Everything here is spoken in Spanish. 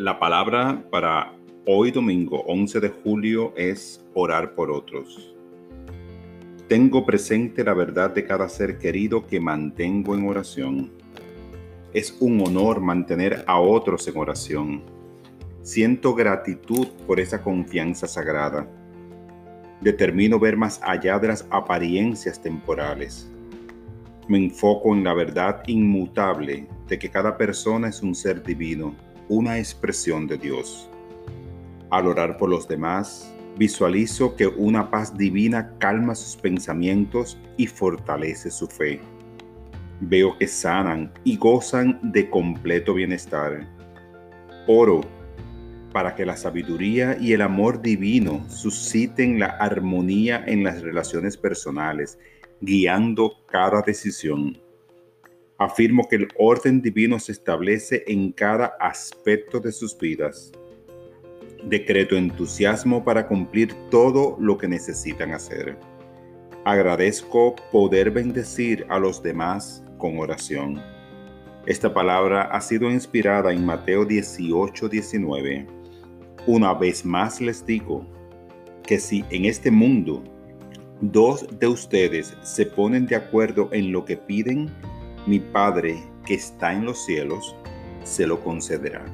La palabra para hoy domingo 11 de julio es orar por otros. Tengo presente la verdad de cada ser querido que mantengo en oración. Es un honor mantener a otros en oración. Siento gratitud por esa confianza sagrada. Determino ver más allá de las apariencias temporales. Me enfoco en la verdad inmutable de que cada persona es un ser divino una expresión de Dios. Al orar por los demás, visualizo que una paz divina calma sus pensamientos y fortalece su fe. Veo que sanan y gozan de completo bienestar. Oro para que la sabiduría y el amor divino susciten la armonía en las relaciones personales, guiando cada decisión. Afirmo que el orden divino se establece en cada aspecto de sus vidas. Decreto entusiasmo para cumplir todo lo que necesitan hacer. Agradezco poder bendecir a los demás con oración. Esta palabra ha sido inspirada en Mateo 18, 19. Una vez más les digo que si en este mundo dos de ustedes se ponen de acuerdo en lo que piden, mi Padre que está en los cielos se lo concederá.